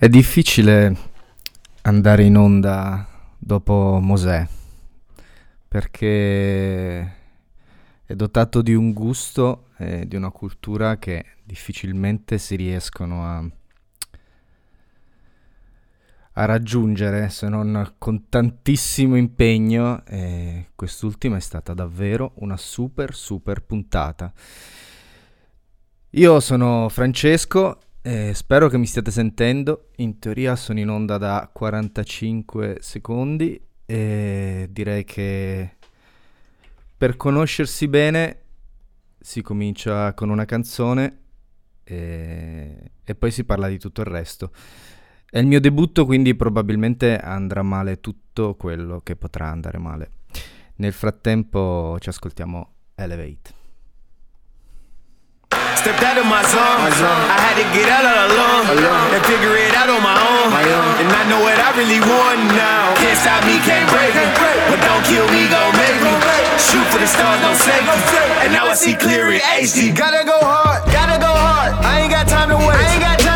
È difficile andare in onda dopo Mosè perché è dotato di un gusto e di una cultura che difficilmente si riescono a, a raggiungere se non con tantissimo impegno e quest'ultima è stata davvero una super super puntata. Io sono Francesco eh, spero che mi stiate sentendo. In teoria sono in onda da 45 secondi e direi che per conoscersi bene si comincia con una canzone e, e poi si parla di tutto il resto. È il mio debutto, quindi probabilmente andrà male tutto quello che potrà andare male. Nel frattempo ci ascoltiamo Elevate. Stepped out of my zone. my zone. I had to get out all alone. alone and figure it out on my own. my own. And I know what I really want now. Can't stop me, can't break me. But don't kill me, gon' make me. Shoot for the stars, don't save me. And now I see clear in HD. Gotta go hard, gotta go hard. I ain't got time to waste. I ain't got time.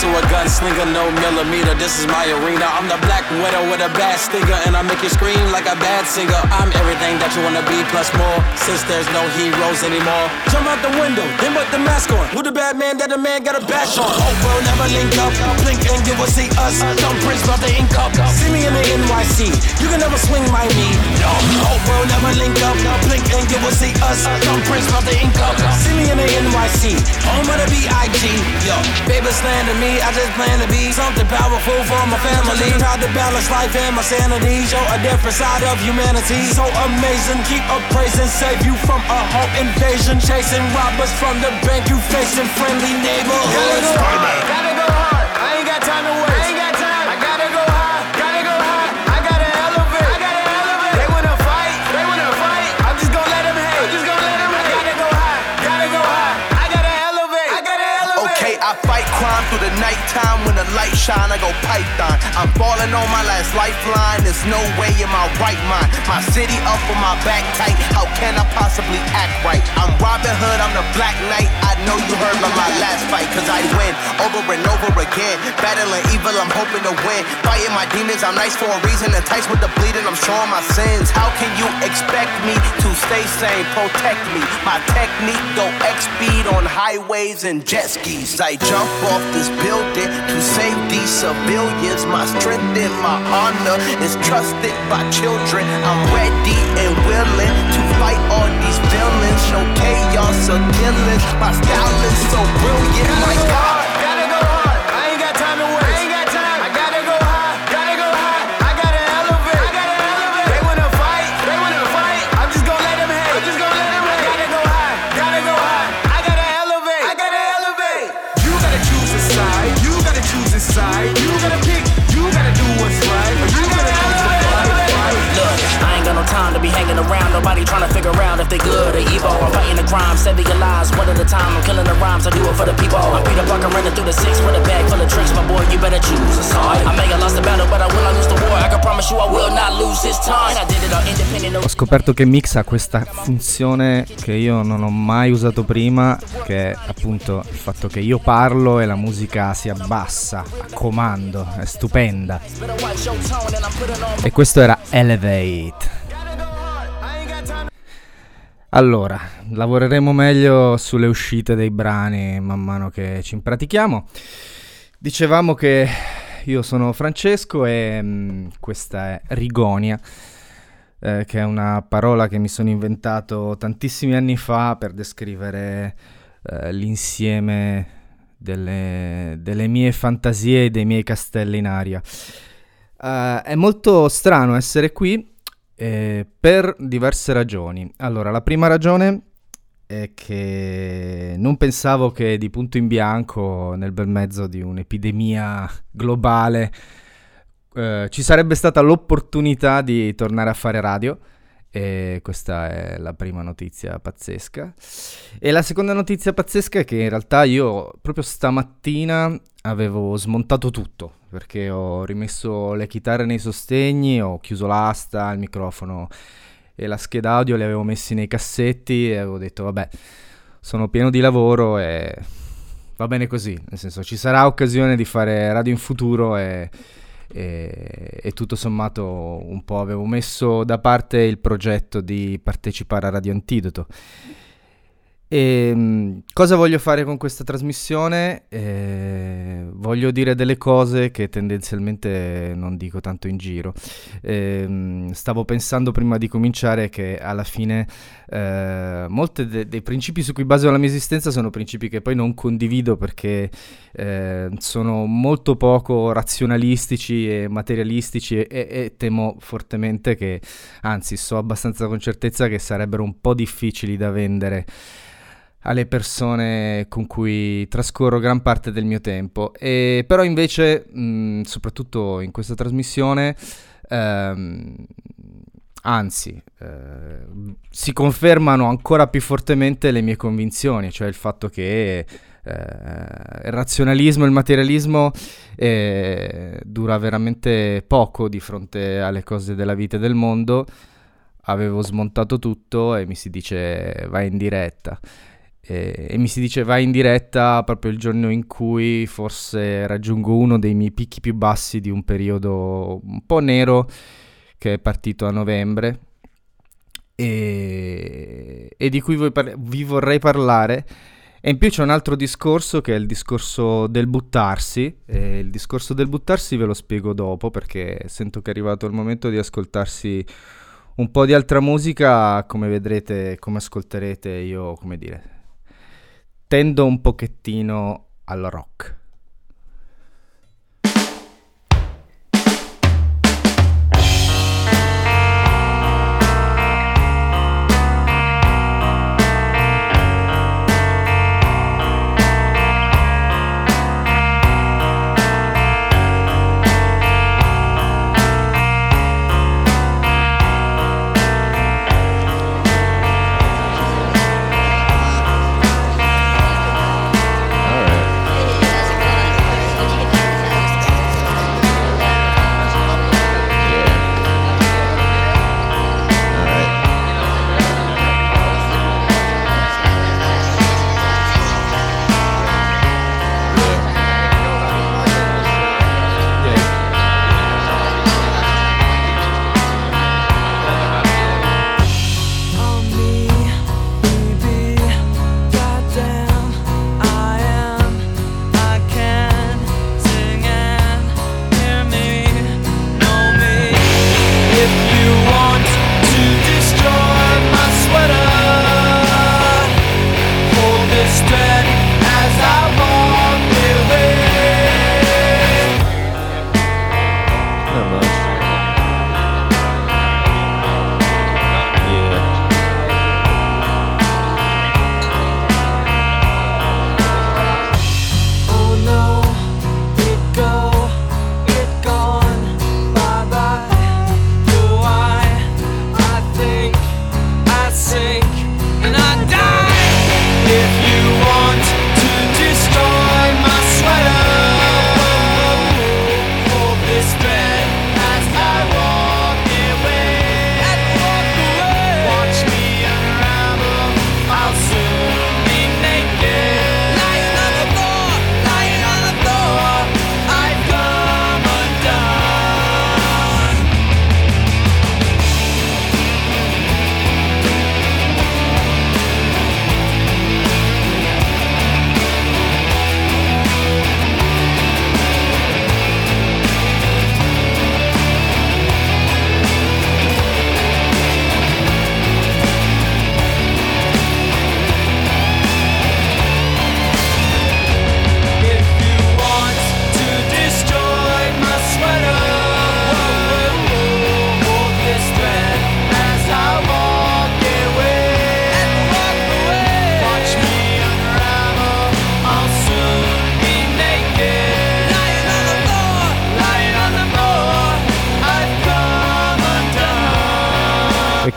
A web slinger to a gunslinger, no millimeter. This is my arena. I'm the black widow with a bad stinger, and I make you scream like a bad singer. I'm everything that you wanna be plus more. Since there's no heroes anymore, jump out the window, then put the mask on. Who the bad man that a man got a bash on? Oh, bro, never link up. Blink and you will see us. Prince about the ink up. See me in the NYC. You can never swing my knee. No, oh, bro, never link up. Blink and you will see us. Prince about the ink up. See me in the NYC. Home of the B.I.G. Yo, baby slander me. I just plan to be something powerful for my family. Try to balance life and my sanity. Show a different side of humanity. So amazing. Keep up praising. Save you from a home invasion. Chasing robbers from the bank. You facing friendly neighborhoods. Gotta nighttime when the light shine. I go python. I'm falling on my last lifeline. There's no way in my right mind. My city up on my back tight. How can I possibly act right? I'm Robin Hood. I'm the Black Knight. I know you heard about my last fight, cause I win over and over again. Battling evil, I'm hoping to win. Fighting my demons, I'm nice for a reason. Enticed with the bleeding, I'm showing my sins. How can you expect me to stay sane? Protect me. My technique go X speed on highways and jet skis. I jump off this building to save these civilians. My strength and my honor is trusted by children. I'm ready and willing to fight all these villains. No chaos or. My style is so brilliant. My God. Nobody trying to figure out if they good or evil. I'm fighting the crime, saving your lives one at a time. I'm killing the rhymes, I do it for the people. I'm Peter Parker running through the six with a bag full of tricks. My boy, you better choose a side. I may have lost the battle, but I will not lose the war. I can promise you I will not lose this time. I did it all independent. Ho scoperto che Mix ha questa funzione che io non ho mai usato prima, che è appunto il fatto che io parlo e la musica si abbassa a comando, è stupenda. E questo era Elevate. Allora, lavoreremo meglio sulle uscite dei brani man mano che ci impratichiamo. Dicevamo che io sono Francesco e mm, questa è Rigonia, eh, che è una parola che mi sono inventato tantissimi anni fa per descrivere eh, l'insieme delle, delle mie fantasie e dei miei castelli in aria. Eh, è molto strano essere qui eh, per diverse ragioni. Allora, la prima ragione è che non pensavo che di punto in bianco, nel bel mezzo di un'epidemia globale eh, ci sarebbe stata l'opportunità di tornare a fare radio. E questa è la prima notizia pazzesca. E la seconda notizia pazzesca è che in realtà io proprio stamattina avevo smontato tutto perché ho rimesso le chitarre nei sostegni, ho chiuso l'asta, il microfono e la scheda audio li avevo messi nei cassetti e avevo detto vabbè sono pieno di lavoro e va bene così, nel senso ci sarà occasione di fare radio in futuro e, e, e, tutto sommato un po' avevo messo da parte il progetto di partecipare a Radio Antidoto e, ehm, cosa voglio fare con questa trasmissione? Eh, voglio dire delle cose che tendenzialmente non dico tanto in giro. Eh, stavo pensando prima di cominciare che alla fine eh, molti de- dei principi su cui baso la mia esistenza sono principi che poi non condivido perché eh, sono molto poco razionalistici e materialistici e, e temo fortemente che, anzi so abbastanza con certezza che sarebbero un po' difficili da vendere alle persone con cui trascorro gran parte del mio tempo. E, però invece, mh, soprattutto in questa trasmissione, ehm, anzi, eh, si confermano ancora più fortemente le mie convinzioni, cioè il fatto che eh, il razionalismo e il materialismo eh, dura veramente poco di fronte alle cose della vita e del mondo. Avevo smontato tutto e mi si dice vai in diretta e, e, mi si dice vai in diretta proprio il giorno in cui forse raggiungo uno dei miei picchi più bassi di un periodo un po' nero che è partito a novembre e, e di cui par- vi vorrei parlare. E in più c'è un altro discorso che è il discorso del buttarsi. E il discorso del buttarsi ve lo spiego dopo perché sento che è arrivato il momento di ascoltarsi un po' di altra musica. Come vedrete, come ascolterete, io, come dire, tendo un pochettino al rock.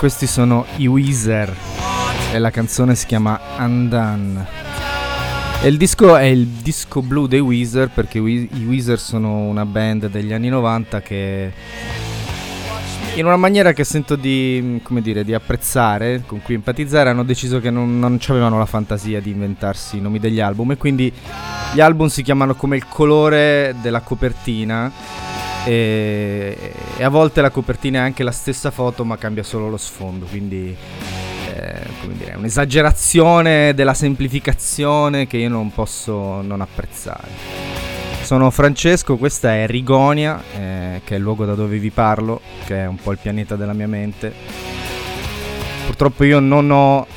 Questi sono i Weezer e la canzone si chiama Undone. E il disco è il disco blu dei Weezer perché i Weezer sono una band degli anni 90 che in una maniera che sento di, dire, di apprezzare, con cui empatizzare, hanno deciso che non, non avevano la fantasia di inventarsi i nomi degli album e quindi gli album si chiamano come il colore della copertina e, e a volte la copertina è anche la stessa foto ma cambia solo lo sfondo, quindi eh, come dire, è un'esagerazione della semplificazione che io non posso non apprezzare. Sono Francesco, questa è Rigonia, eh, che è il luogo da dove vi parlo, che è un po' il pianeta della mia mente. Purtroppo io non ho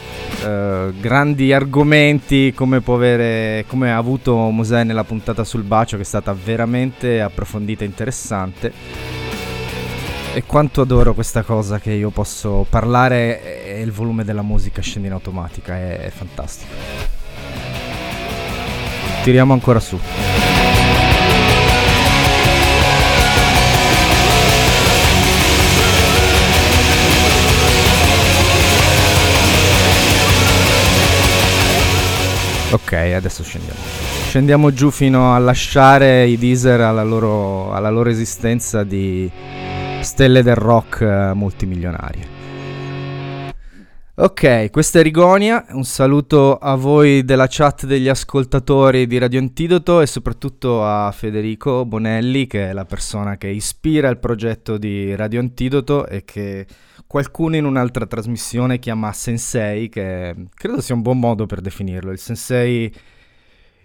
eh, grandi argomenti come, può avere, come ha avuto Mosè nella puntata sul bacio, che è stata veramente approfondita e interessante. E quanto adoro questa cosa che io posso parlare e il volume della musica scende in automatica, è, è fantastico. Tiriamo ancora su. Ok, adesso scendiamo. Scendiamo giù fino a lasciare i Deezer alla loro, alla loro esistenza di stelle del rock eh, multimilionarie. Ok, questa è Rigonia, un saluto a voi della chat degli ascoltatori di Radio Antidoto e soprattutto a Federico Bonelli che è la persona che ispira il progetto di Radio Antidoto e che qualcuno in un'altra trasmissione chiama Sensei, che credo sia un buon modo per definirlo, il Sensei,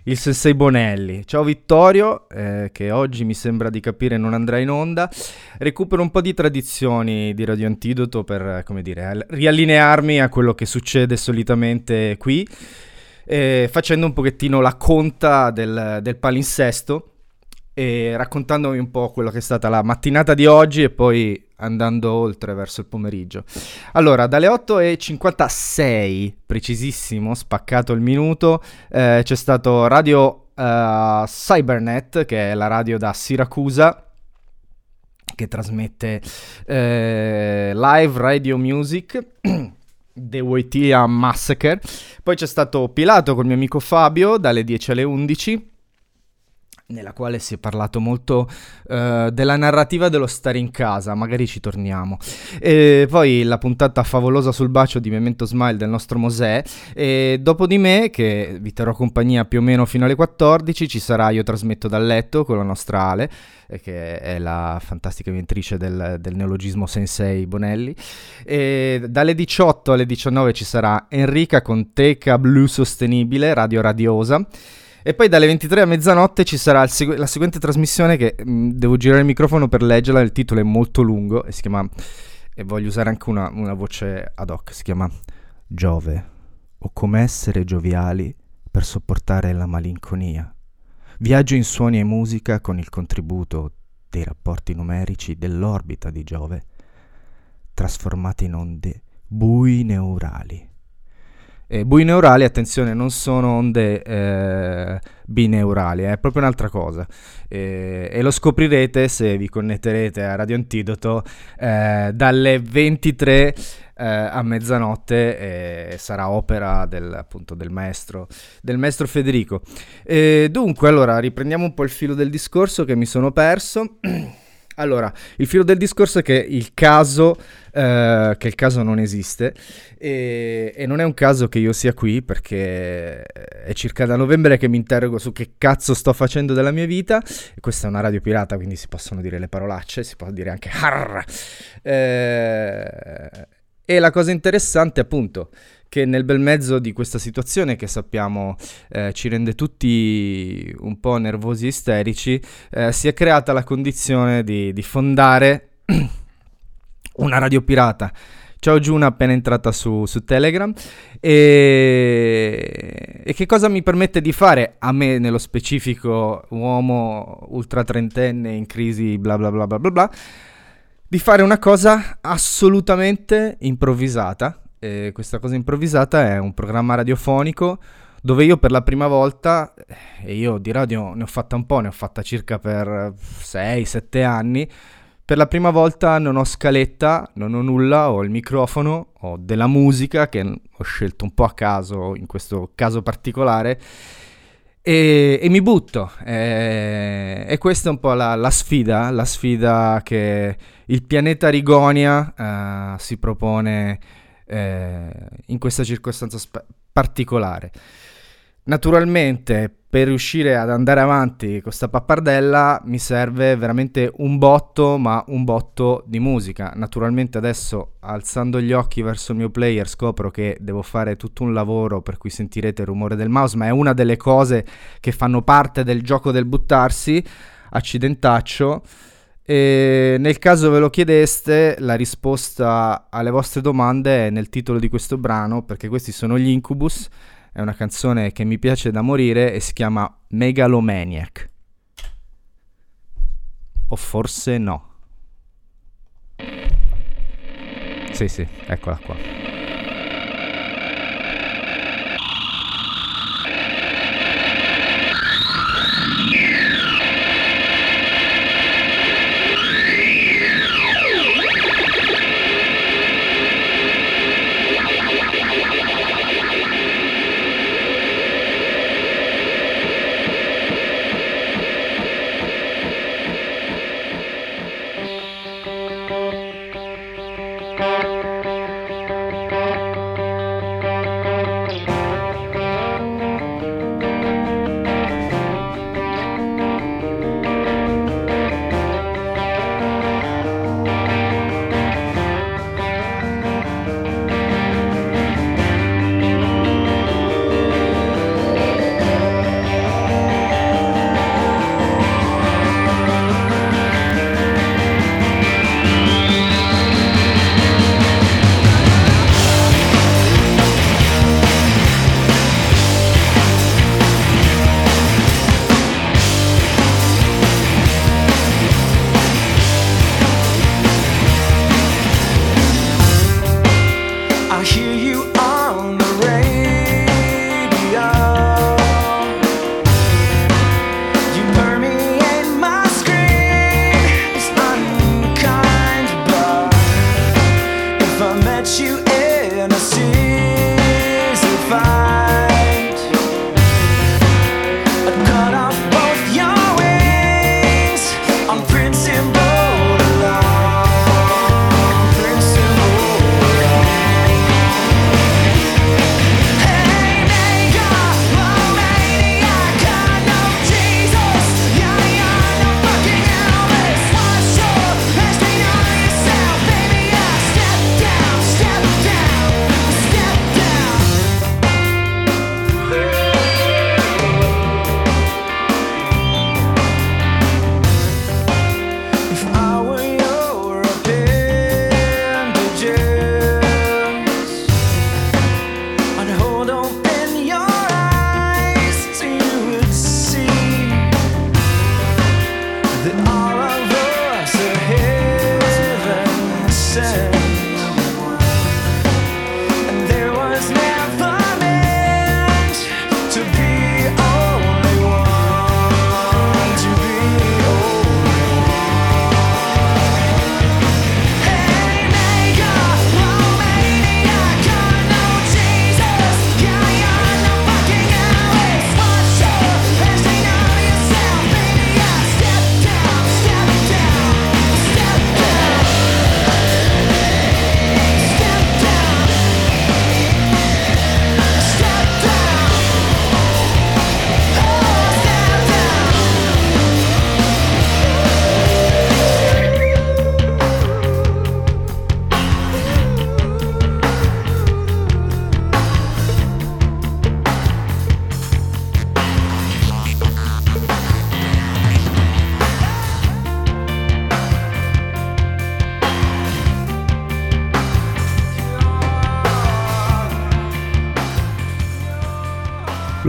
il sensei Bonelli. Ciao Vittorio, eh, che oggi mi sembra di capire non andrà in onda. Recupero un po' di tradizioni di Radio Antidoto per, come dire, riallinearmi a quello che succede solitamente qui, eh, facendo un pochettino la conta del, del palinsesto e raccontandomi un po' quello che è stata la mattinata di oggi e poi andando oltre verso il pomeriggio. Allora, dalle 8.56, precisissimo, spaccato il minuto, eh, c'è stato Radio uh, Cybernet, che è la radio da Siracusa, che trasmette eh, live radio music. The Waitia Massacre. Poi c'è stato Pilato col mio amico Fabio dalle 10 alle 11 nella quale si è parlato molto uh, della narrativa dello stare in casa, magari ci torniamo. E poi la puntata favolosa sul bacio di Memento Smile del nostro Mosè. E dopo di me, che vi terrò compagnia più o meno fino alle 14, ci sarà Io trasmetto dal letto con la nostra Ale, eh, che è la fantastica inventrice del, del neologismo Sensei Bonelli. E dalle 18 alle 19 ci sarà Enrica con Teca Blu Sostenibile, Radio Radiosa. E poi dalle 23 a mezzanotte ci sarà segu- la seguente trasmissione che mh, mm, devo girare il microfono per leggerla, il titolo è molto lungo e si chiama, e voglio usare anche una, una voce ad hoc, si chiama Giove, o come essere gioviali per sopportare la malinconia. Viaggio in suoni e musica con il contributo dei rapporti numerici dell'orbita di Giove, trasformati in onde bui neurali eh, bui neurali, attenzione, non sono onde eh, bineurali, è proprio un'altra cosa. Eh, e lo scoprirete se vi connetterete a Radio Antidoto eh, dalle 23 eh, a mezzanotte sarà opera del, appunto, del, maestro, del maestro Federico. dunque, allora, riprendiamo un po' il filo del discorso che mi sono perso. Allora, il filo del discorso è che il caso, eh, che il caso non esiste e, e, non è un caso che io sia qui perché è circa da novembre che mi interrogo su che cazzo sto facendo della mia vita. E questa è una radio pirata, quindi si possono dire le parolacce, si può dire anche harr. Eh, e la cosa interessante appunto che nel bel mezzo di questa situazione che sappiamo eh, ci rende tutti un po' nervosi e isterici, eh, si è creata la condizione di, di fondare una radio pirata. Ciao Giuna, appena entrata su, su Telegram. E... e, che cosa mi permette di fare a me, nello specifico, uomo ultra trentenne in crisi, bla bla bla bla bla bla, di fare una cosa assolutamente improvvisata eh, questa cosa improvvisata è un programma radiofonico dove io per la prima volta, e io di radio ne ho fatta un po', ne ho fatta circa per 6-7 anni, Per la prima volta non ho scaletta, non ho nulla, ho il microfono, ho della musica che ho scelto un po' a caso in questo caso particolare e, e mi butto. E, e, questa è un po' la, la, sfida, la sfida che il pianeta Rigonia uh, si propone uh, in questa circostanza sp- particolare. Naturalmente, per riuscire ad andare avanti con questa pappardella mi serve veramente un botto, ma un botto di musica. Naturalmente adesso, alzando gli occhi verso il mio player, scopro che devo fare tutto un lavoro per cui sentirete il rumore del mouse, ma è una delle cose che fanno parte del gioco del buttarsi. Accidentaccio. E nel caso ve lo chiedeste, la risposta alle vostre domande è nel titolo di questo brano, perché questi sono gli Incubus è una canzone che mi piace da morire e si chiama Megalomaniac. O forse no. Sì, sì, eccola qua.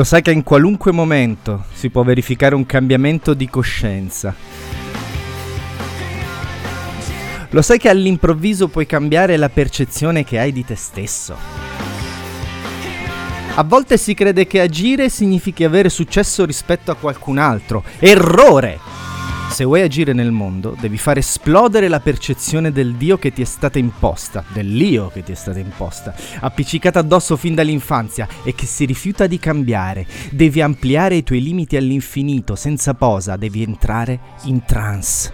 Lo sai che in qualunque momento si può verificare un cambiamento di coscienza. Lo sai che all'improvviso puoi cambiare la percezione che hai di te stesso. A volte si crede che agire significhi avere successo rispetto a qualcun altro. Errore! Se vuoi agire nel mondo, devi far esplodere la percezione del Dio che ti è stata imposta, dell'io che ti è stata imposta, appiccicata addosso fin dall'infanzia e che si rifiuta di cambiare. Devi ampliare i tuoi limiti all'infinito, senza posa, devi entrare in trance.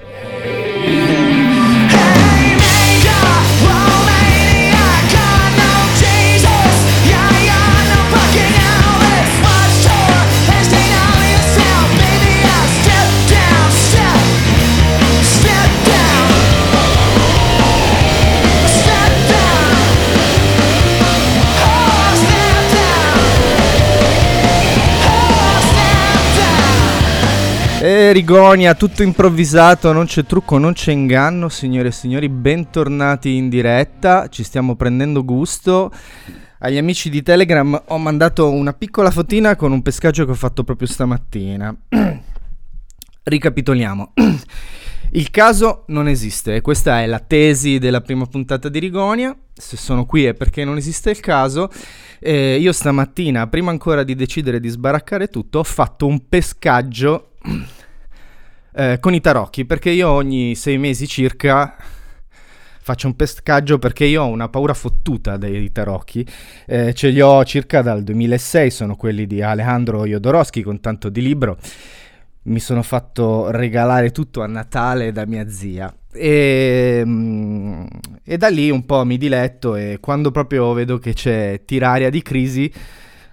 E Rigonia, tutto improvvisato, non c'è trucco, non c'è inganno, signore e signori, bentornati in diretta, ci stiamo prendendo gusto. Agli amici di Telegram ho mandato una piccola fotina con un pescaggio che ho fatto proprio stamattina. Ricapitoliamo. Il caso non esiste questa è la tesi della prima puntata di Rigonia. Se sono qui è perché non esiste il caso. Eh, io stamattina, prima ancora di decidere di sbaraccare tutto, ho fatto un pescaggio eh, con i tarocchi, perché io ogni sei mesi circa faccio un pescaggio perché io ho una paura fottuta dei tarocchi. Eh, ce li ho circa dal 2006, sono quelli di Alejandro Jodorowsky con tanto di libro. Mi sono fatto regalare tutto a Natale da mia zia. E, mm, e da lì un po' mi diletto e quando proprio vedo che c'è tiraria di crisi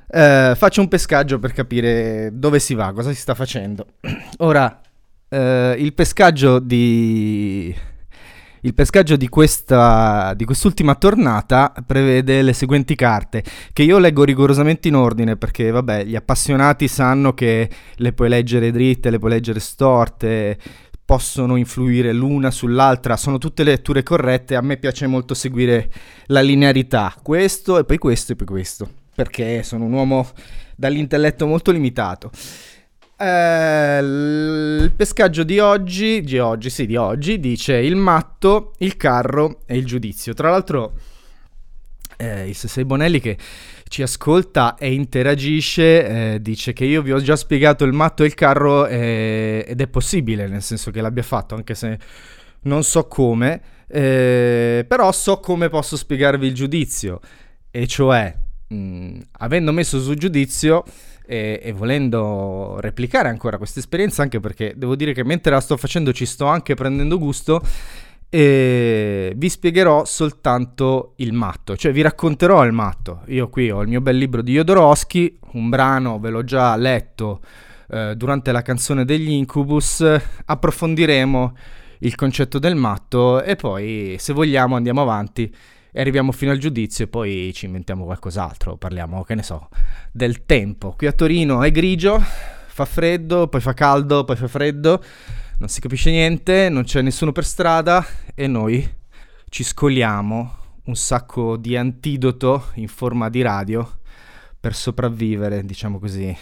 eh, faccio un pescaggio per capire dove si va, cosa si sta facendo. Ora, eh, il pescaggio di... Il pescaggio di, questa, di quest'ultima tornata prevede le seguenti carte, che io leggo rigorosamente in ordine perché, vabbè, gli appassionati sanno che le puoi leggere dritte, le puoi leggere storte, possono influire l'una sull'altra, sono tutte letture corrette, a me piace molto seguire la linearità, questo e poi questo e poi questo perché sono un uomo dall'intelletto molto limitato. Eh, il pescaggio di oggi, di oggi, sì, di oggi, dice il matto, il carro e il giudizio. Tra l'altro, eh, il Sensei Bonelli che ci ascolta e interagisce, eh, dice che io vi ho già spiegato il matto e il carro eh, ed è possibile, nel senso che l'abbia fatto, anche se non so come, eh, però so come posso spiegarvi il giudizio, e cioè mh, mm, avendo messo su giudizio e, e, volendo replicare ancora questa esperienza, anche perché devo dire che mentre la sto facendo ci sto anche prendendo gusto, e vi spiegherò soltanto il matto, cioè vi racconterò il matto. Io qui ho il mio bel libro di Jodorowsky, un brano ve l'ho già letto eh, durante la canzone degli Incubus, approfondiremo il concetto del matto e poi se vogliamo andiamo avanti e arriviamo fino al giudizio e poi ci inventiamo qualcos'altro, parliamo, che ne so, del tempo. Qui a Torino è grigio, fa freddo, poi fa caldo, poi fa freddo, non si capisce niente, non c'è nessuno per strada e noi ci scoliamo un sacco di antidoto in forma di radio per sopravvivere, diciamo così,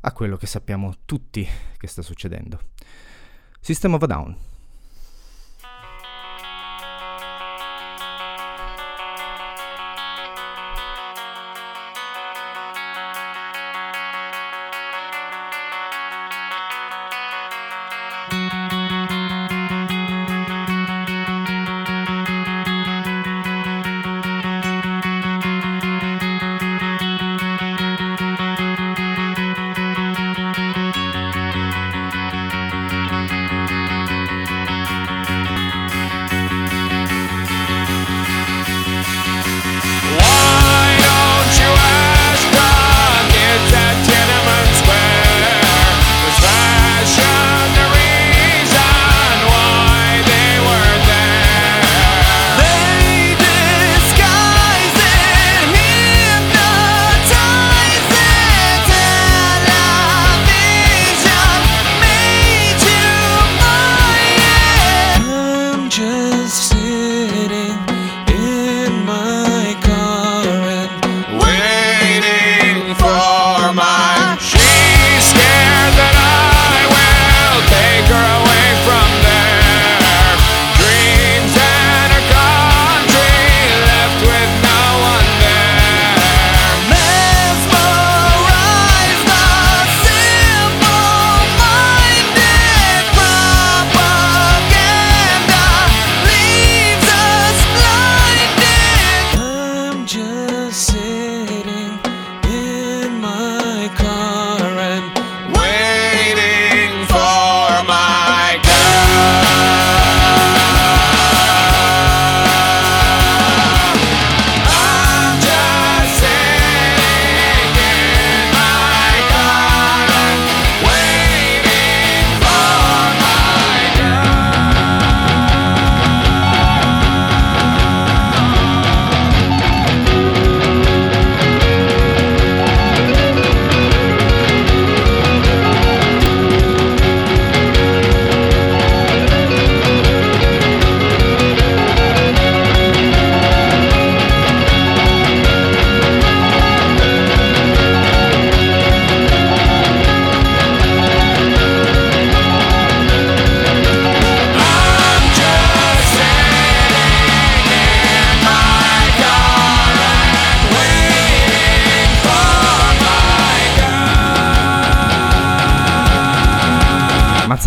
a quello che sappiamo tutti che sta succedendo. System of a Down.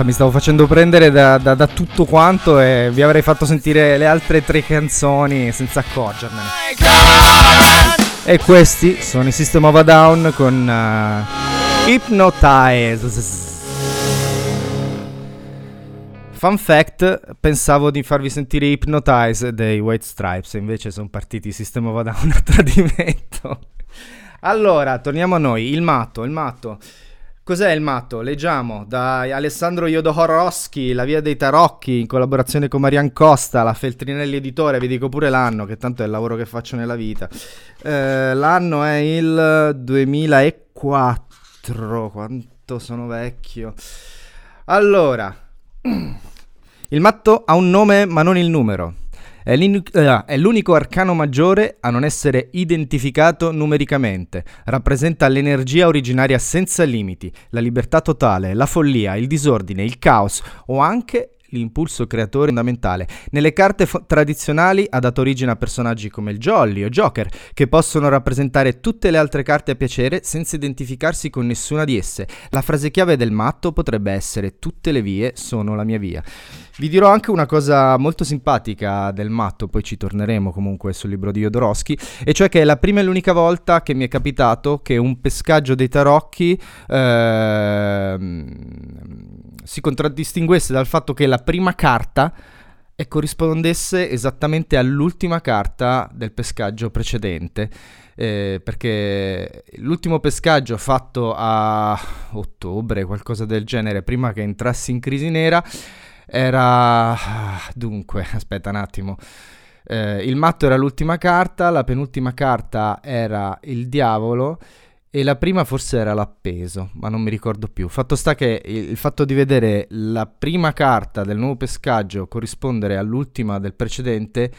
Mi stavo facendo prendere da, da, da, tutto quanto e vi avrei fatto sentire le altre tre canzoni senza accorgermene. E questi sono i System of a Down con uh, Hypnotize. Fun fact, pensavo di farvi sentire Hypnotize dei White Stripes, invece sono partiti System of a Down a tradimento. allora, torniamo a noi, il matto, il matto. Cos'è il matto? Leggiamo da Alessandro Jodorowsky, La via dei tarocchi, in collaborazione con Marian Costa, la Feltrinelli Editore, vi dico pure l'anno, che tanto è il lavoro che faccio nella vita. Eh, l'anno è il 2004, quanto sono vecchio. Allora, il matto ha un nome ma non il numero. È, uh, è l'unico arcano maggiore a non essere identificato numericamente. Rappresenta l'energia originaria senza limiti, la libertà totale, la follia, il disordine, il caos o anche l'impulso creatore fondamentale. Nelle carte fo- tradizionali ha dato origine a personaggi come il Jolly o Joker, che possono rappresentare tutte le altre carte a piacere senza identificarsi con nessuna di esse. La frase chiave del matto potrebbe essere tutte le vie sono la mia via. Vi dirò anche una cosa molto simpatica del matto, poi ci torneremo comunque sul libro di Jodorowsky, e cioè che è la prima e l'unica volta che mi è capitato che un pescaggio dei tarocchi eh, si contraddistinguesse dal fatto che la prima carta e corrispondesse esattamente all'ultima carta del pescaggio precedente. Eh, perché l'ultimo pescaggio fatto a ottobre, qualcosa del genere, prima che entrassi in crisi nera, era... Dunque, aspetta un attimo. Eh, il matto era l'ultima carta, la penultima carta era il diavolo e la prima forse era l'appeso, ma non mi ricordo più. Fatto sta che il, fatto di vedere la prima carta del nuovo pescaggio corrispondere all'ultima del precedente,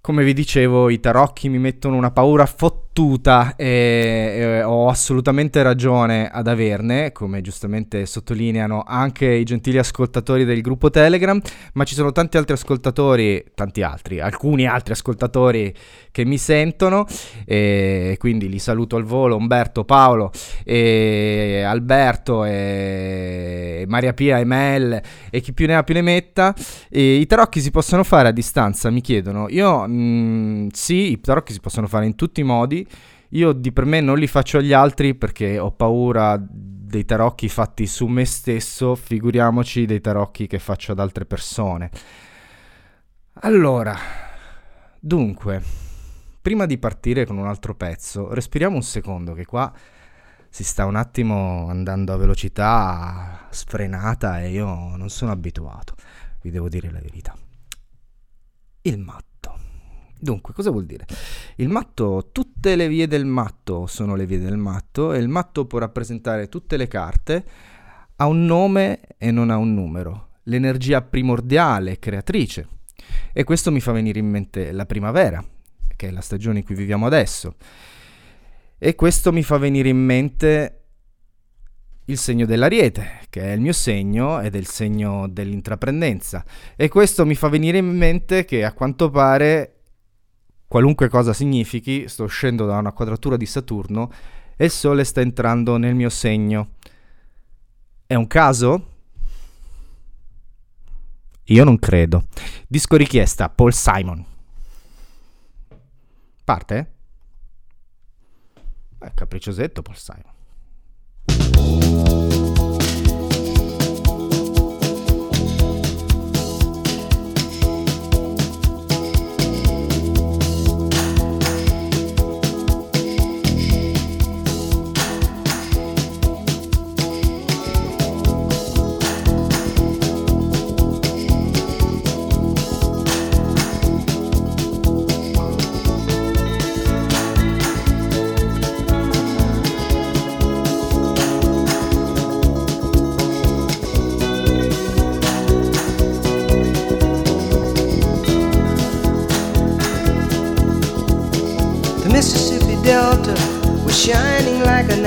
come vi dicevo, i tarocchi mi mettono una paura fottuta e, e, ho assolutamente ragione ad averne, come giustamente sottolineano anche i gentili ascoltatori del gruppo Telegram, ma ci sono tanti altri ascoltatori, tanti altri, alcuni altri ascoltatori che mi sentono e quindi li saluto al volo, Umberto, Paolo, e Alberto e Maria Pia, Emel e chi più ne ha più ne metta. E I tarocchi si possono fare a distanza, mi chiedono. Io mh, mm, sì, i tarocchi si possono fare in tutti i modi. Io di per me non li faccio agli altri perché ho paura dei tarocchi fatti su me stesso, figuriamoci dei tarocchi che faccio ad altre persone. Allora, dunque, prima di partire con un altro pezzo, respiriamo un secondo che qua si sta un attimo andando a velocità sfrenata e io non sono abituato, vi devo dire la verità. Il matto. Dunque, cosa vuol dire? Il matto, tutte le vie del matto sono le vie del matto e il matto può rappresentare tutte le carte, ha un nome e non ha un numero, l'energia primordiale, creatrice. E questo mi fa venire in mente la primavera, che è la stagione in cui viviamo adesso. E questo mi fa venire in mente il segno dell'ariete, che è il mio segno ed è il segno dell'intraprendenza. E questo mi fa venire in mente che a quanto pare qualunque cosa significhi, sto uscendo da una quadratura di Saturno e il Sole sta entrando nel mio segno. È un caso? Io non credo. Disco richiesta, Paul Simon. Parte? Beh, capricciosetto Paul Simon.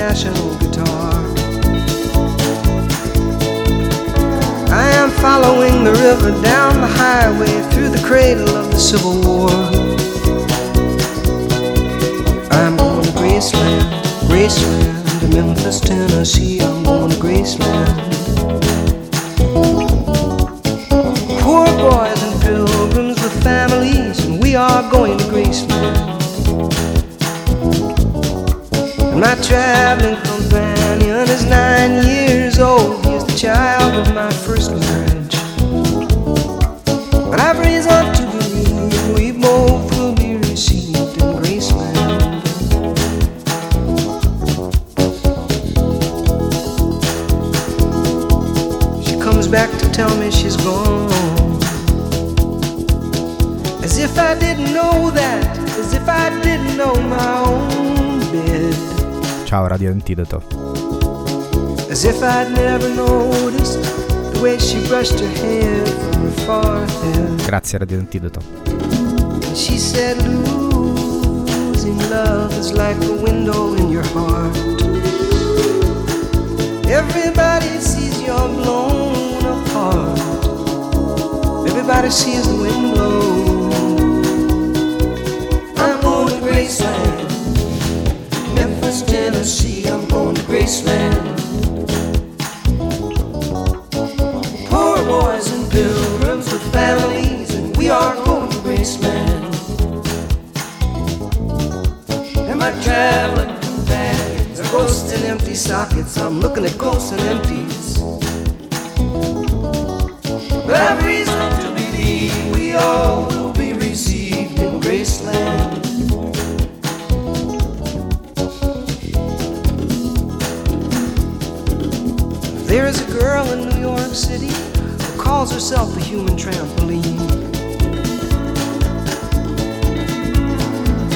National guitar. I am following the river down the highway through the cradle of the Civil War. I'm going to Graceland, Graceland, to Memphis, Tennessee. I'm going to Graceland. Poor boys and pilgrims with families, and we are going to Graceland. My traveling companion is nine years old. He's the child of my first Ciao Radio Antidoto. As if I'd never noticed the way she brushed her hair from her forehead. Grazie Radio Antidoto. She said, Losing love is like a window in your heart. Everybody sees you're blown apart. Everybody sees the wind blow. I'm going to Graceland. Tennessee, I'm going to Graceland. Poor boys and pilgrims with families, and we are going to Graceland. And my traveling companions are ghosts and empty sockets. I'm looking at ghosts and empties. But I've calls herself a human trampoline.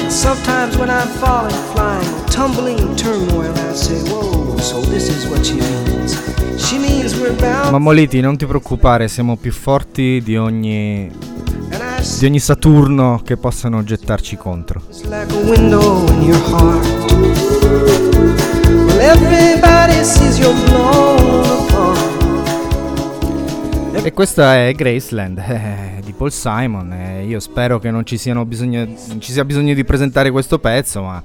Sometimes when I'm falling, flying, tumbling in turmoil, I say, Whoa, so this is what she means. She means we're bound. Mammoliti, non ti preoccupare, siamo più forti di ogni, di ogni Saturno che possano gettarci contro. it's like a window in your heart. Well, everybody sees you're blown apart. E questa è Graceland eh, di Paul Simon. e io spero che non ci, bisogno, ci sia bisogno di presentare questo pezzo, ma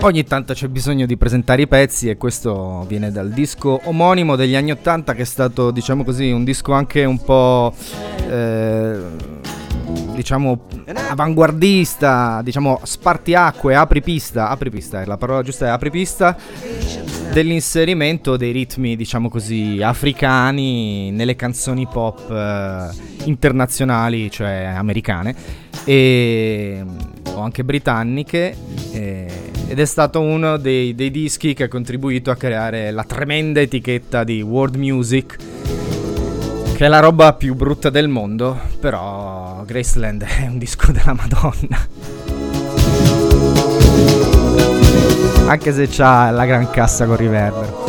ogni tanto c'è bisogno di presentare i pezzi e questo viene dal disco omonimo degli anni 80 che è stato, diciamo così, un disco anche un po'... eh, diciamo avanguardista, diciamo spartiacque, apripista, apripista, è la parola giusta è apripista. Dell'inserimento dei ritmi, diciamo così, africani nelle canzoni pop eh, internazionali, cioè americane. E o anche britanniche eh, ed è stato uno dei, dei dischi che ha contribuito a creare la tremenda etichetta di world music che è la roba più brutta del mondo, però Graceland è un disco della Madonna. Anche se c'ha la gran cassa con riverbero.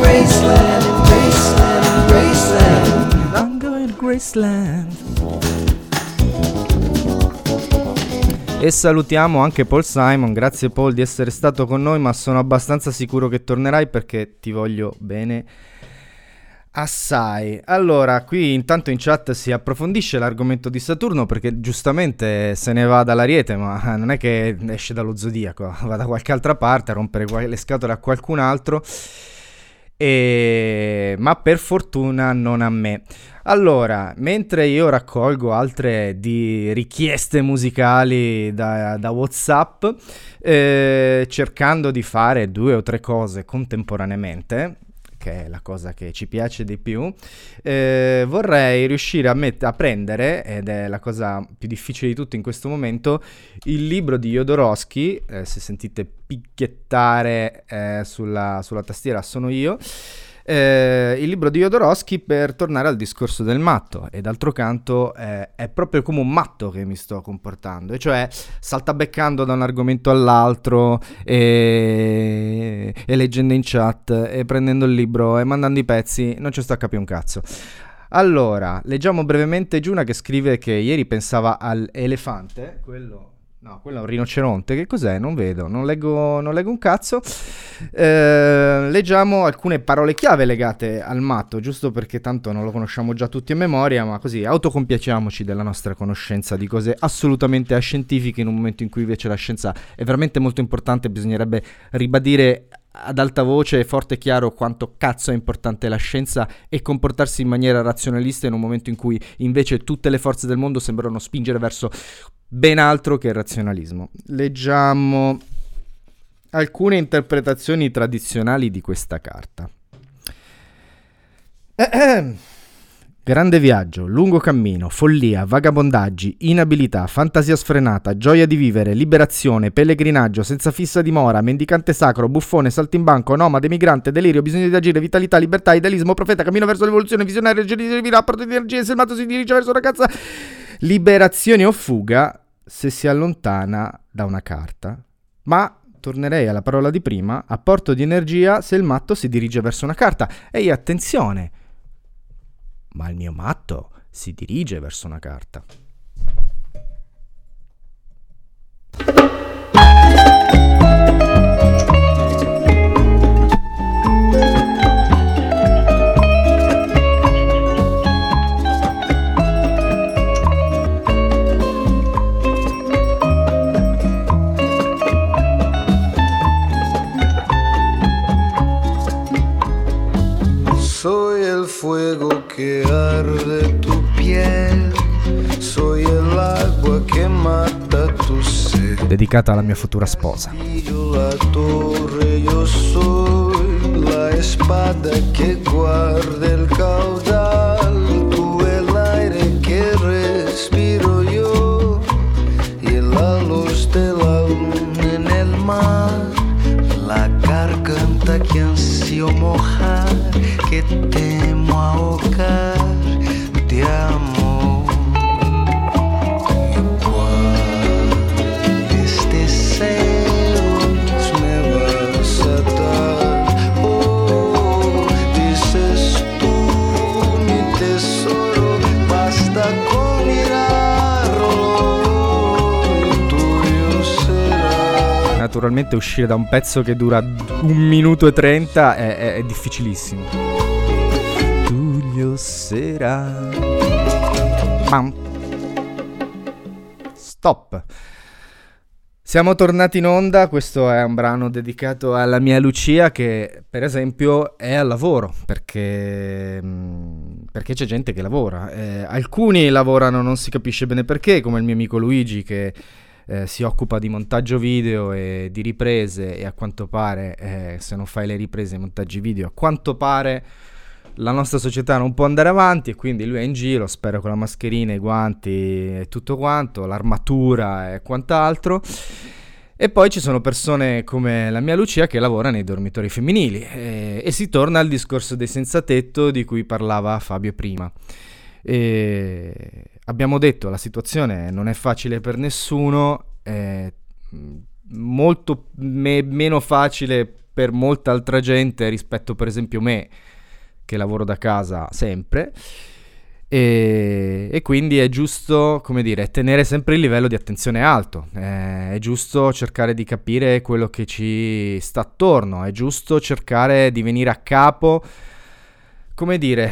Graceland, Graceland, Graceland. I'm going to Graceland. E salutiamo anche Paul Simon, grazie Paul di essere stato con noi, ma sono abbastanza sicuro che tornerai perché ti voglio bene assai. Allora, qui intanto in chat si approfondisce l'argomento di Saturno perché giustamente se ne va dall'Ariete, ma non è che esce dallo zodiaco, va da qualche altra parte a rompere le scatole a qualcun altro. E... Ma per fortuna non a me. Allora, mentre io raccolgo altre richieste musicali da, da WhatsApp, eh, cercando di fare due o tre cose contemporaneamente, che è la cosa che ci piace di più, eh, vorrei riuscire a, met- a prendere, ed è la cosa più difficile di tutto in questo momento, il libro di Jodorowsky, eh, se sentite picchiettare eh, sulla, sulla tastiera sono io, eh, il libro di Jodorowsky per tornare al discorso del matto. E d'altro canto eh, è proprio come un matto che mi sto comportando. E cioè saltabeccando da un argomento all'altro e, e leggendo in chat e prendendo il libro e mandando i pezzi non ci sto a capire un cazzo. Allora leggiamo brevemente Giuna che scrive che ieri pensava all'elefante quello No, quello è un rinoceronte. Che cos'è? Non vedo, non leggo, non leggo un cazzo. Eh, leggiamo alcune parole chiave legate al matto, giusto perché tanto non lo conosciamo già tutti a memoria, ma così autocompiaciamoci della nostra conoscenza di cose assolutamente ascientifiche in un momento in cui invece la scienza è veramente molto importante, bisognerebbe ribadire ad alta voce, forte e chiaro quanto cazzo è importante la scienza e comportarsi in maniera razionalista in un momento in cui invece tutte le forze del mondo sembrano spingere verso ben altro che il razionalismo. Leggiamo alcune interpretazioni tradizionali di questa carta. Grande viaggio, lungo cammino, follia, vagabondaggi, inabilità, fantasia sfrenata, gioia di vivere, liberazione, pellegrinaggio, senza fissa dimora, mendicante sacro, buffone, saltimbanco, nomade, migrante, delirio, bisogno di agire, vitalità, libertà, idealismo, profeta, cammino verso l'evoluzione, visionario, genere di rapporto di energia, se il matto si dirige verso una ragazza, liberazione o fuga se si allontana da una carta. Ma tornerei alla parola di prima, apporto di energia se il matto si dirige verso una carta. Ehi, attenzione! Ma il mio matto si dirige verso una carta. Fuego que arde tu piel, soy el agua que mata tu sed. Dedicata alla mia futura sposa. Yo la torre, yo soy la espada que guarda el caudal, tú el aire que respiro yo. Y la luz de la luna en el mar, la garganta que ansio mojar, que temo ahogar de amor. ¿Cuáles deseos me vas a dar? Oh, dices tú, mi tesoro, basta será. Naturalmente uscire da un pezzo che dura un minuto e trenta è, è- è difficilissimo. Sera. Pam. Stop. Siamo tornati in onda, questo è un brano dedicato alla mia Lucia che per esempio è al lavoro perché, mm, perché c'è gente che lavora. Eh, alcuni lavorano non si capisce bene perché, come il mio amico Luigi che eh, si occupa di montaggio video e di riprese e a quanto pare eh, se non fai le riprese e montaggi video a quanto pare la nostra società non può andare avanti e quindi lui è in giro, spero con la mascherina, i guanti e tutto quanto, l'armatura e quant'altro. E poi ci sono persone come la mia Lucia che lavora nei dormitori femminili e, e si torna al discorso dei senza tetto di cui parlava Fabio prima. E abbiamo detto la situazione non è facile per nessuno, è mm, molto me- meno facile per molta altra gente rispetto per esempio me che lavoro da casa sempre e, e quindi è giusto, come dire, tenere sempre il livello di attenzione alto, eh, è giusto cercare di capire quello che ci sta attorno, è giusto cercare di venire a capo, come dire,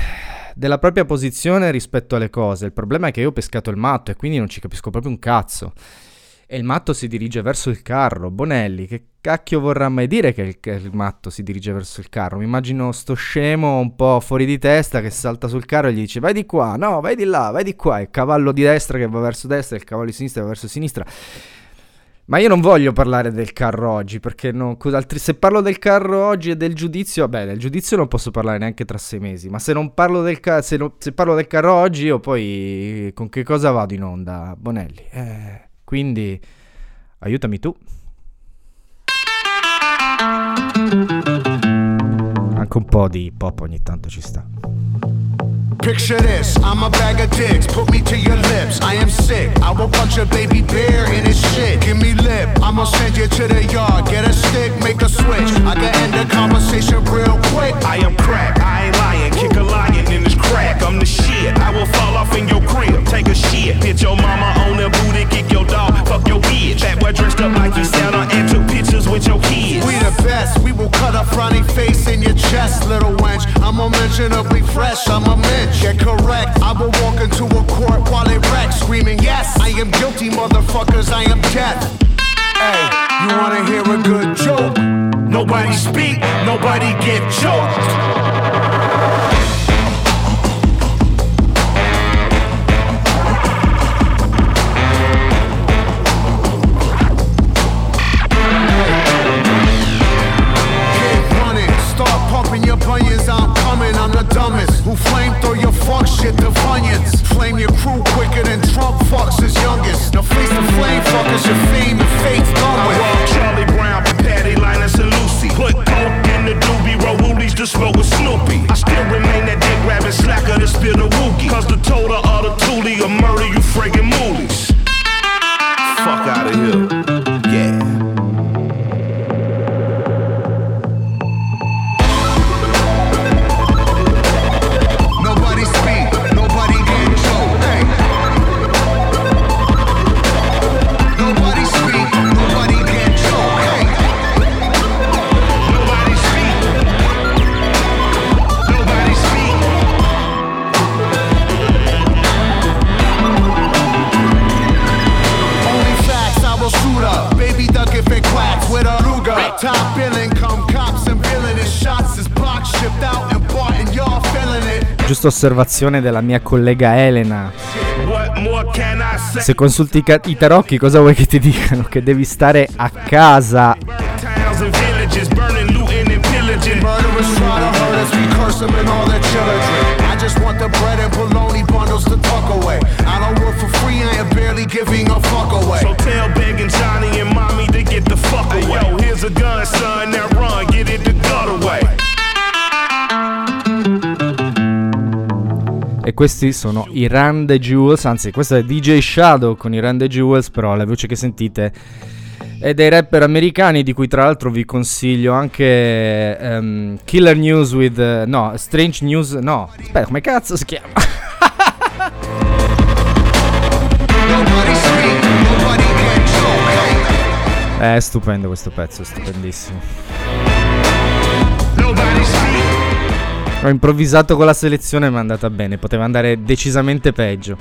della propria posizione rispetto alle cose. Il problema è che io ho pescato il matto e quindi non ci capisco proprio un cazzo. E il matto si dirige verso il carro. Bonelli, che cacchio vorrà mai dire che il, che il matto si dirige verso il carro? Mi immagino sto scemo un po' fuori di testa che salta sul carro e gli dice vai di qua, no, vai di là, vai di qua. Il cavallo di destra che va verso destra e il cavallo di sinistra che va verso sinistra. Ma io non voglio parlare del carro oggi, perché no, se parlo del carro oggi e del giudizio, vabbè, del giudizio non posso parlare neanche tra sei mesi, ma se non parlo del, ca- se no- se parlo del carro oggi, io poi con che cosa vado in onda, Bonelli? Eh, quindi aiutami tu. Anche un po' di pop ogni tanto ci sta. Picture this, I'm a bag of dicks, put me to your lips. I am sick, I will punch a baby bear in his shit. Give me lip, I'ma send you to the yard. Get a stick, make a switch. I can end the conversation real quick. I am crack, I ain't lying. Kick a lion in this crack. I'm the shit. I will fall off in your crib, take a shit. Hit your mama on the booty, kick your dog, fuck your bitch. That boy dressed up like you Santa and took pictures with your kids. We the best, we will cut a frowny face in your chest, little wench. I'm unmentionably fresh, I'm a mensch. Yeah, correct, I will walk into a court while it wrecks, screaming, Yes, I am guilty, motherfuckers, I am death. Hey, you wanna hear a good joke? Nobody speak, nobody get choked. Dumbest. Who flame throw your fuck shit to funyuns? Flame your crew quicker than Trump fucks his youngest. Now face the flame fuckers, your fame and fate's done I with. Charlie Brown, Patty Linus and Lucy. Put coke in the doobie, roll woolies to smoke with Snoopy. I still remain that dick grabbing slacker to spill the wookie. Cause the total of the toolie will murder you friggin' moolies. Giusta osservazione della mia collega Elena. Se consulti i, tarocchi, cosa vuoi che ti dicano? Che devi stare a casa. And and and and. So tell begging Johnny and mommy to get the fuck away. yo, here's a gun, son. Questi sono i the Jewels, anzi questo è DJ Shadow con i the Jewels, però la voce che sentite è dei rapper americani di cui tra l'altro vi consiglio anche ehm, Killer News with... eh, no, Strange News... No, aspetta, come cazzo si chiama? Hey. è stupendo questo pezzo, è stupendissimo. Ho improvvisato con la selezione ma è andata bene, poteva andare decisamente peggio.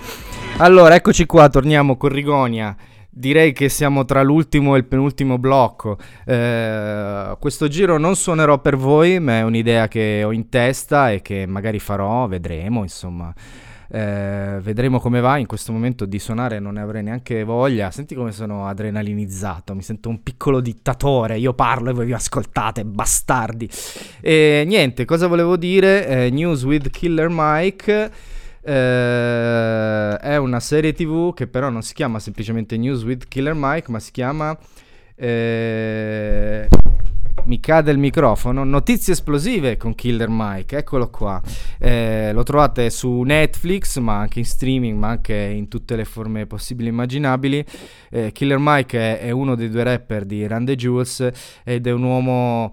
Allora, eccoci qua, torniamo con Rigonia. Direi che siamo tra l'ultimo e il penultimo blocco. Eh, questo giro non suonerò per voi, ma è un'idea che ho in testa e che magari farò, vedremo, insomma. Eh, vedremo come va. In questo momento di suonare non ne avrei neanche voglia. Senti come sono adrenalinizzato. Mi sento un piccolo dittatore. Io parlo e voi vi ascoltate, bastardi. E niente, cosa volevo dire? Eh, News with Killer Mike. eh, è una serie tv che però non si chiama semplicemente News with Killer Mike, ma si chiama. eh, mi cade il microfono. Notizie esplosive con Killer Mike, eccolo qua. Eh, lo trovate su Netflix, ma anche in streaming, ma anche in tutte le forme possibili e immaginabili. Eh, Killer Mike è, è uno dei due rapper di the Jewels ed è un uomo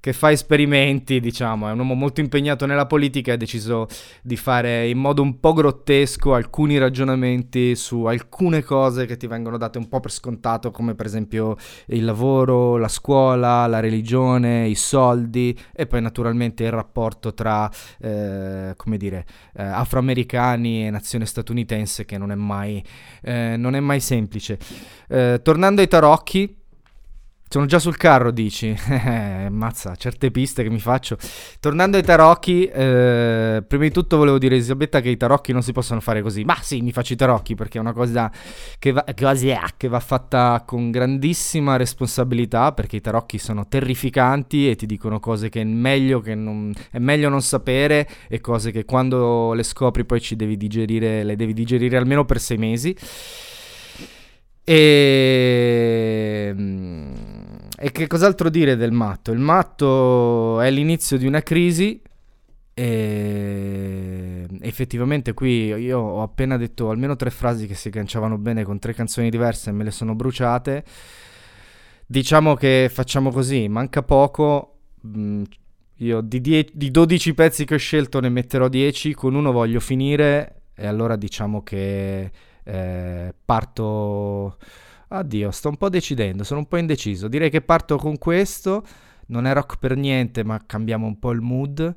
che fa esperimenti, diciamo, è un uomo molto impegnato nella politica e ha deciso di fare in modo un po' grottesco alcuni ragionamenti su alcune cose che ti vengono date un po' per scontato, come per esempio il lavoro, la scuola, la religione, i soldi e poi naturalmente il rapporto tra, eh, come dire, eh, afroamericani e nazione statunitense che non è mai, eh, non è mai semplice. Eh, tornando ai tarocchi, sono già sul carro, dici? Eh, mazza, certe piste che mi faccio. Tornando ai tarocchi, eh, prima di tutto volevo dire a Elisabetta che i tarocchi non si possono fare così. Ma sì, mi faccio i tarocchi perché è una cosa che va, cos'è? che va fatta con grandissima responsabilità perché i tarocchi sono terrificanti e ti dicono cose che è meglio, che non, è meglio non sapere e cose che quando le scopri poi ci devi digerire, le devi digerire almeno per sei mesi. E... e che cos'altro dire del matto? Il matto è l'inizio di una crisi e effettivamente qui io ho appena detto almeno tre frasi che si agganciavano bene con tre canzoni diverse e me le sono bruciate. Diciamo che facciamo così, manca poco. mm, Io di, die- di 12 pezzi che ho scelto ne metterò 10, con uno voglio finire e allora diciamo che eh, parto... Addio, sto un po' decidendo, sono un po' indeciso. Direi che parto con questo, non è rock per niente, ma cambiamo un po' il mood.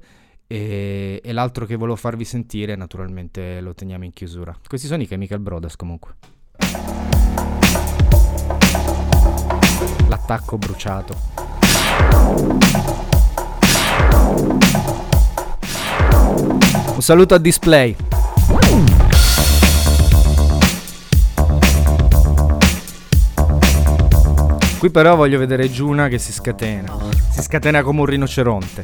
E, e l'altro che volevo farvi sentire, naturalmente lo teniamo in chiusura. Questi sono i Chemical Brothers comunque. L'attacco bruciato. Un saluto a display. Qui però voglio vedere Giuna che si scatena. Si scatena come un rinoceronte.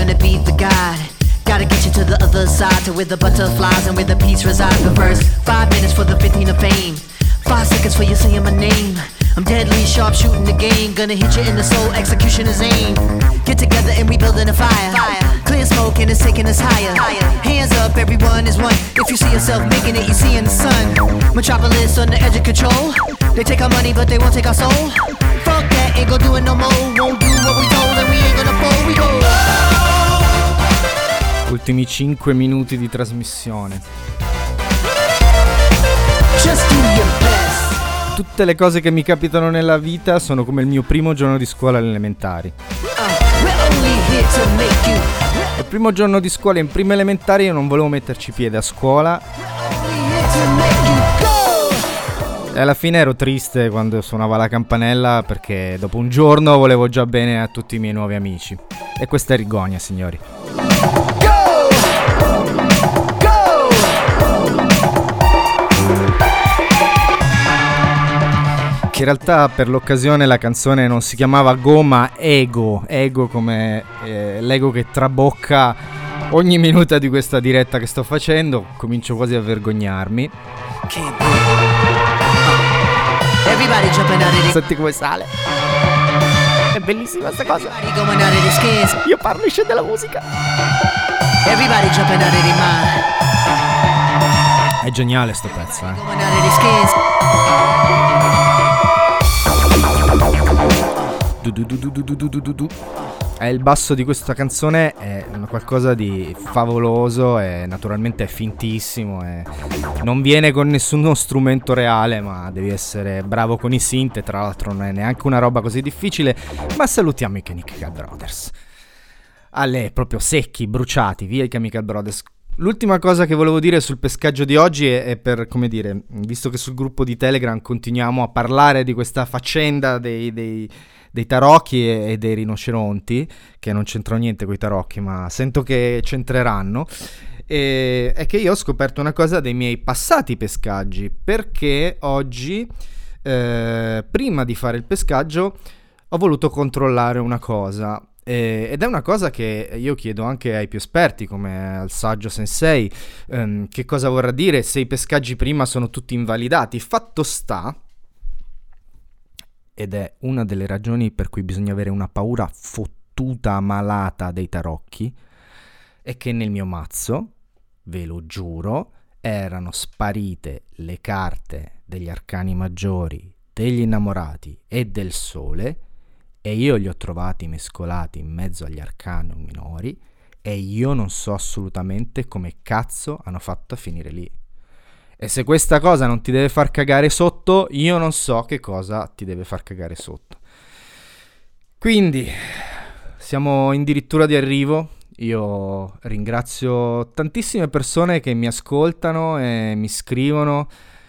Gonna be the guide. Gotta get you to the other side, to where the butterflies and where the peace resides. But first, five minutes for the 15 of fame. Five seconds for you saying my name. I'm deadly sharp shooting the game. Gonna hit you in the soul, execution is aim. Get together and we building a fire. Clear smoke and it's taking us higher. Hands up, everyone is one. If you see yourself making it, you see in the sun. Metropolis on the edge of control. They take our money, but they won't take our soul. Fuck that, ain't gonna do it no more. Won't do what we told, and we ain't gonna fold. We go. Ultimi 5 minuti di trasmissione. Tutte le cose che mi capitano nella vita sono come il mio primo giorno di scuola alle elementari. Uh. Il primo giorno di scuola in prima elementare io non volevo metterci piede a scuola e alla fine ero triste quando suonava la campanella perché dopo un giorno volevo già bene a tutti i miei nuovi amici. E questa è Rigonia, signori. Che in realtà per l'occasione la canzone non si chiamava Go ma Ego, Ego come eh, l'ego che trabocca ogni minuto di questa diretta che sto facendo, comincio quasi a vergognarmi. Of their Senti come sale. È bellissima questa cosa. Io parlo e scende la musica. Everybody jumping out of their mind. È geniale sto pezzo, eh. Eh, il basso di questa canzone è qualcosa di favoloso e naturalmente è fintissimo e non viene con nessuno strumento reale ma devi essere bravo con i synth tra l'altro non è neanche una roba così difficile ma salutiamo i Chemical Brothers. Alle proprio secchi, bruciati, via i Chemical Brothers. L'ultima cosa che volevo dire sul pescaggio di oggi è, è per, come dire, visto che sul gruppo di Telegram continuiamo a parlare di questa faccenda dei, dei, dei tarocchi e, e dei rinoceronti, che non c'entrano niente con i tarocchi, ma sento che c'entreranno, e, è che io ho scoperto una cosa dei miei passati pescaggi, perché oggi, eh, prima di fare il pescaggio, ho voluto controllare una cosa. Ed è una cosa che io chiedo anche ai più esperti, come al saggio sensei, ehm, che cosa vorrà dire se i pescaggi prima sono tutti invalidati. Fatto sta, ed è una delle ragioni per cui bisogna avere una paura fottuta, malata dei tarocchi, è che nel mio mazzo, ve lo giuro, erano sparite le carte degli arcani maggiori, degli innamorati e del sole e io li ho trovati mescolati in mezzo agli arcani minori e io non so assolutamente come cazzo hanno fatto a finire lì. E se questa cosa non ti deve far cagare sotto, io non so che cosa ti deve far cagare sotto. Quindi, siamo addirittura di arrivo. Io ringrazio tantissime persone che mi ascoltano e mi scrivono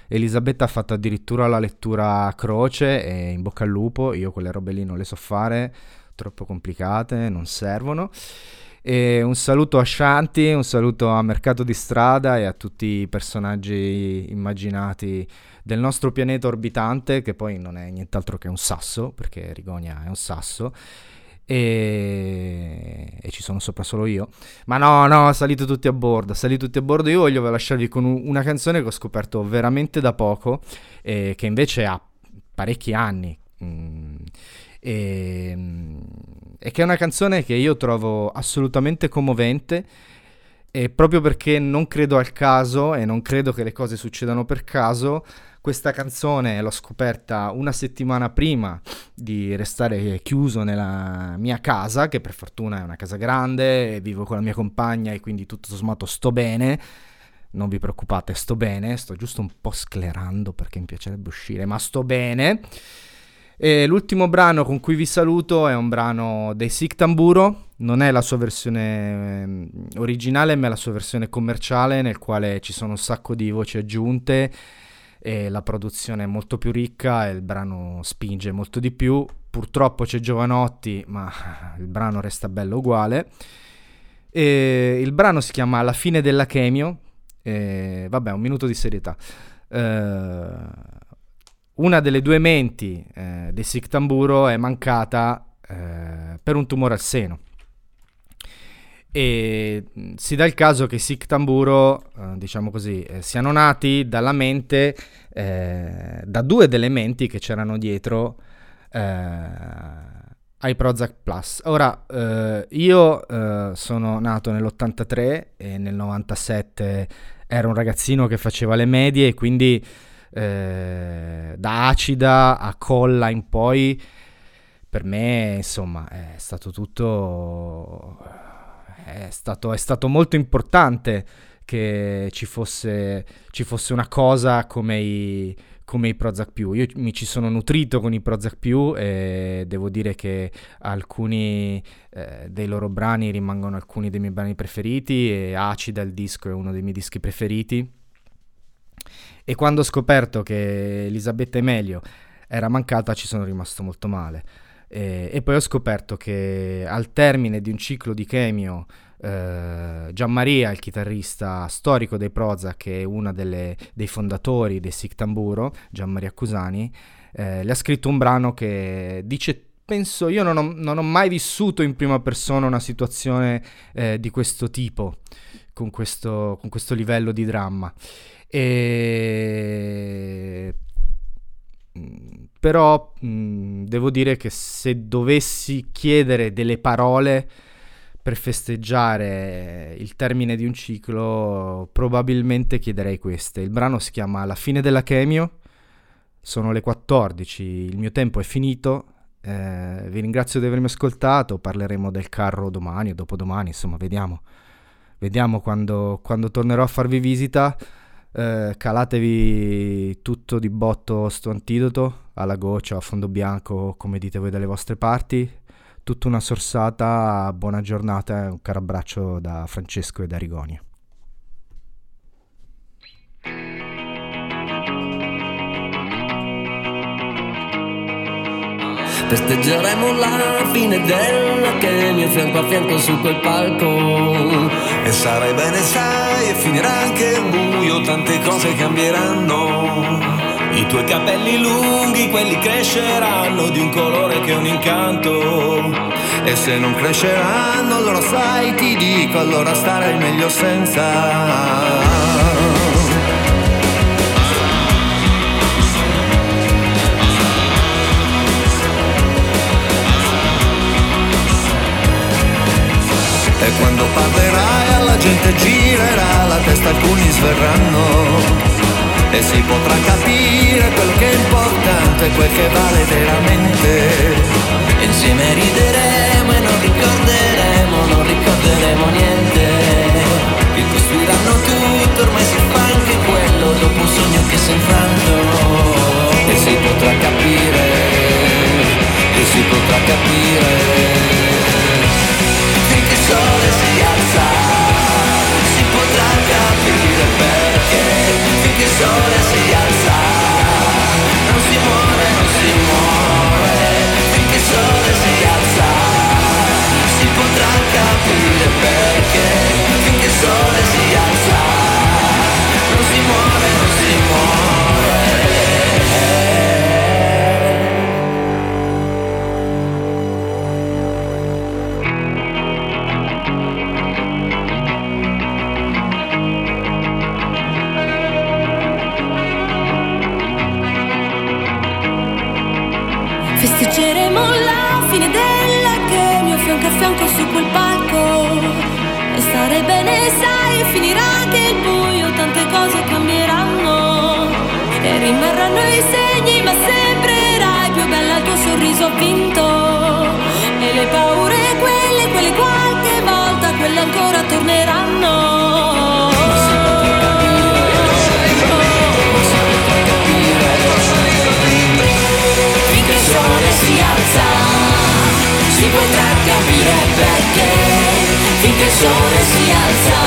Elisabetta ha fatto addirittura la lettura a croce e in bocca al lupo, io quelle robe lì non le so fare, troppo complicate, non servono. E un saluto a Shanti, un saluto a Mercato di Strada e a tutti i personaggi immaginati del nostro pianeta orbitante, che poi non è nient'altro che un sasso, perché Rigonia è un sasso. E... e, ci sono sopra solo io. Ma no, no, salite tutti a bordo, salite tutti a bordo. Io voglio lasciarvi con una canzone che ho scoperto veramente da poco, eh, che invece ha parecchi anni. Mm, e, e che è una canzone che io trovo assolutamente commovente. E proprio perché non credo al caso e non credo che le cose succedano per caso, questa canzone l'ho scoperta una settimana prima di restare chiuso nella mia casa, che per fortuna è una casa grande, vivo con la mia compagna e quindi tutto sommato sto bene. Non vi preoccupate, sto bene, sto giusto un po' sclerando perché mi piacerebbe uscire, ma sto bene. E l'ultimo brano con cui vi saluto è un brano dei Sick Tamburo, non è la sua versione ehm, originale, ma è la sua versione commerciale nel quale ci sono un sacco di voci aggiunte e la produzione è molto più ricca e il brano spinge molto di più. Purtroppo c'è Giovanotti, ma il brano resta bello uguale. E il brano si chiama La fine della chemio. E, vabbè, un minuto di serietà. Eh, una delle due menti eh, dei Sic Tamburo è mancata eh, per un tumore al seno e mm, si dà il caso che Sic Tamburo, eh, diciamo così, eh, siano nati dalla mente, eh, da due delle menti che c'erano dietro eh, ai Prozac Plus. Ora, eh, io eh, sono nato nell'83 e nel 97 ero un ragazzino che faceva le medie e quindi da acida a colla in poi, per me, insomma, è stato tutto è stato, è stato molto importante che ci fosse, ci fosse una cosa come i, come i Prozac più. Io mi ci sono nutrito con i Prozac più e devo dire che alcuni eh, dei loro brani rimangono alcuni dei miei brani preferiti e Acida il disco è uno dei miei dischi preferiti. E quando ho scoperto che Elisabetta Emelio era mancata ci sono rimasto molto male. E, e, poi ho scoperto che al termine di un ciclo di chemio, eh, Gianmaria, il chitarrista storico dei Prozac, che è uno dei fondatori dei Sic Tamburo, Gianmaria Cusani, eh, le ha scritto un brano che dice penso io non ho, non ho, mai vissuto in prima persona una situazione eh, di questo tipo, con questo, con questo, livello di dramma. E però mh, devo dire che se dovessi chiedere delle parole per festeggiare il termine di un ciclo, probabilmente chiederei queste. Il brano si chiama La fine della chemio, sono le 14, il mio tempo è finito. Eh, vi ringrazio di avermi ascoltato, parleremo del carro domani o dopodomani, insomma, vediamo. Vediamo quando, quando tornerò a farvi visita. Eh, calatevi tutto di botto sto antidoto alla goccia, a fondo bianco, come dite voi dalle vostre parti. Tutta una sorsata, buona giornata e un caro abbraccio da Francesco e da Rigonia. Festeggeremo la fine della chemia fianco a fianco su quel palco. E sarai bene sai e finirà anche il buio Tante cose cambieranno. I tuoi capelli lunghi, quelli cresceranno Di un colore che è un incanto. E se non cresceranno allora sai ti dico Allora starai meglio senza E quando parlerai alla gente girerà la testa, alcuni sverranno. E si potrà capire quello che è importante, quel che vale veramente. Insieme rideremo e non ricorderemo, non ricorderemo niente. Ricostruiranno tutto, ormai si fa anche quello Dopo un sogno che si è infranto E si potrà capire, e si potrà capire si potrà capire perché finché il sole si alza non si muore, non si muore finché il sole si alza si potrà capire perché finché il sole si potrà capire perché. Finché il sole si alza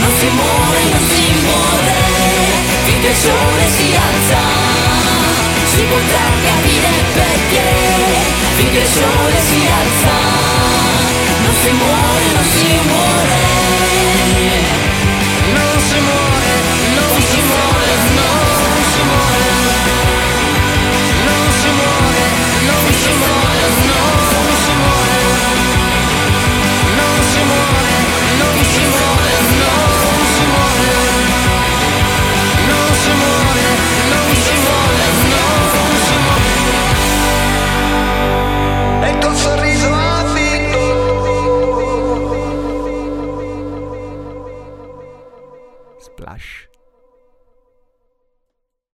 non si muore, non si muore. Finché il sole si alza si potrà capire perché. Finché il sole si alza non si muore, non si muore.